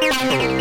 Música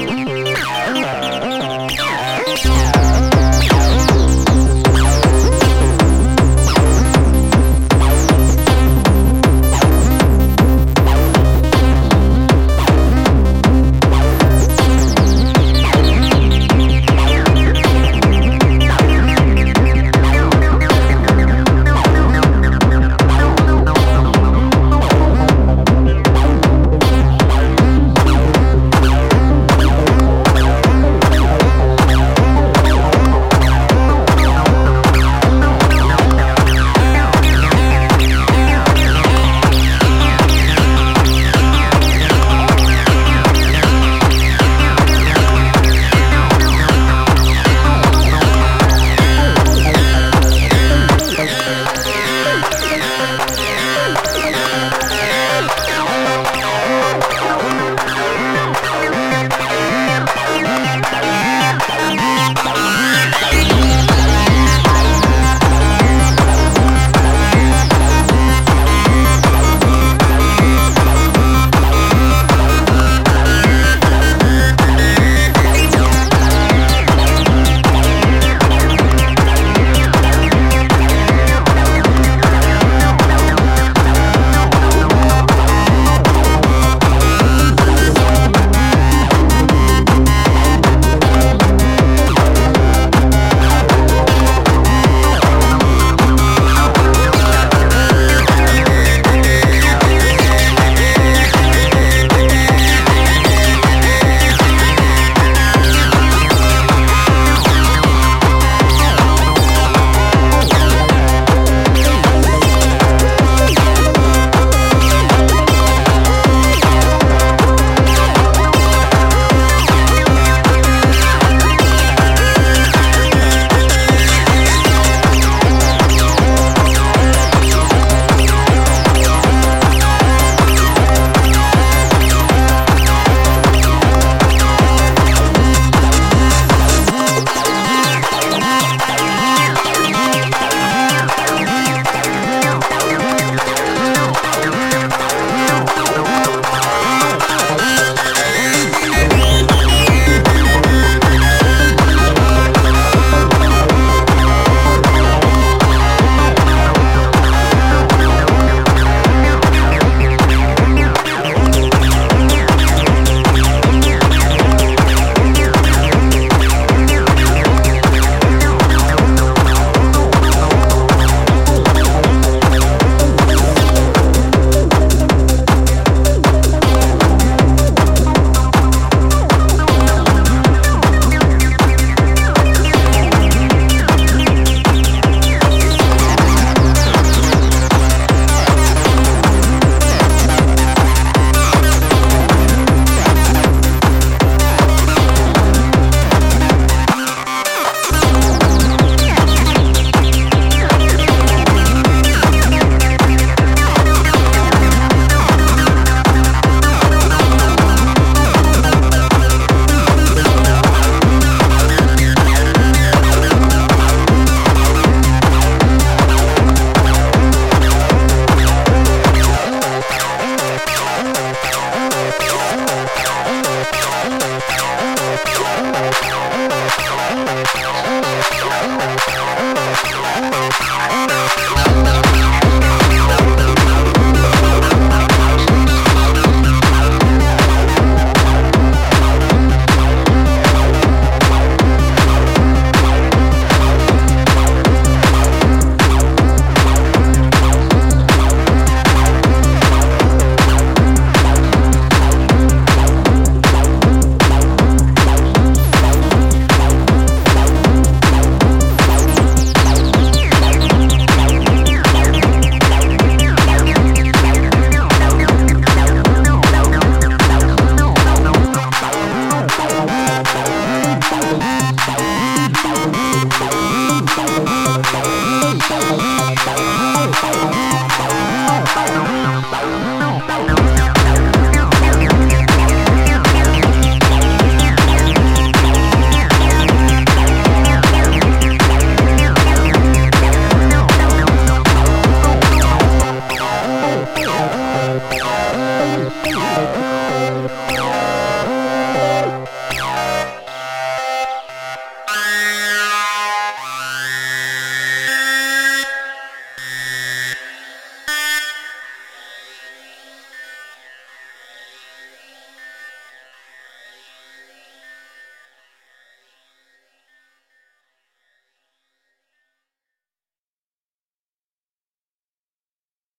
Bye.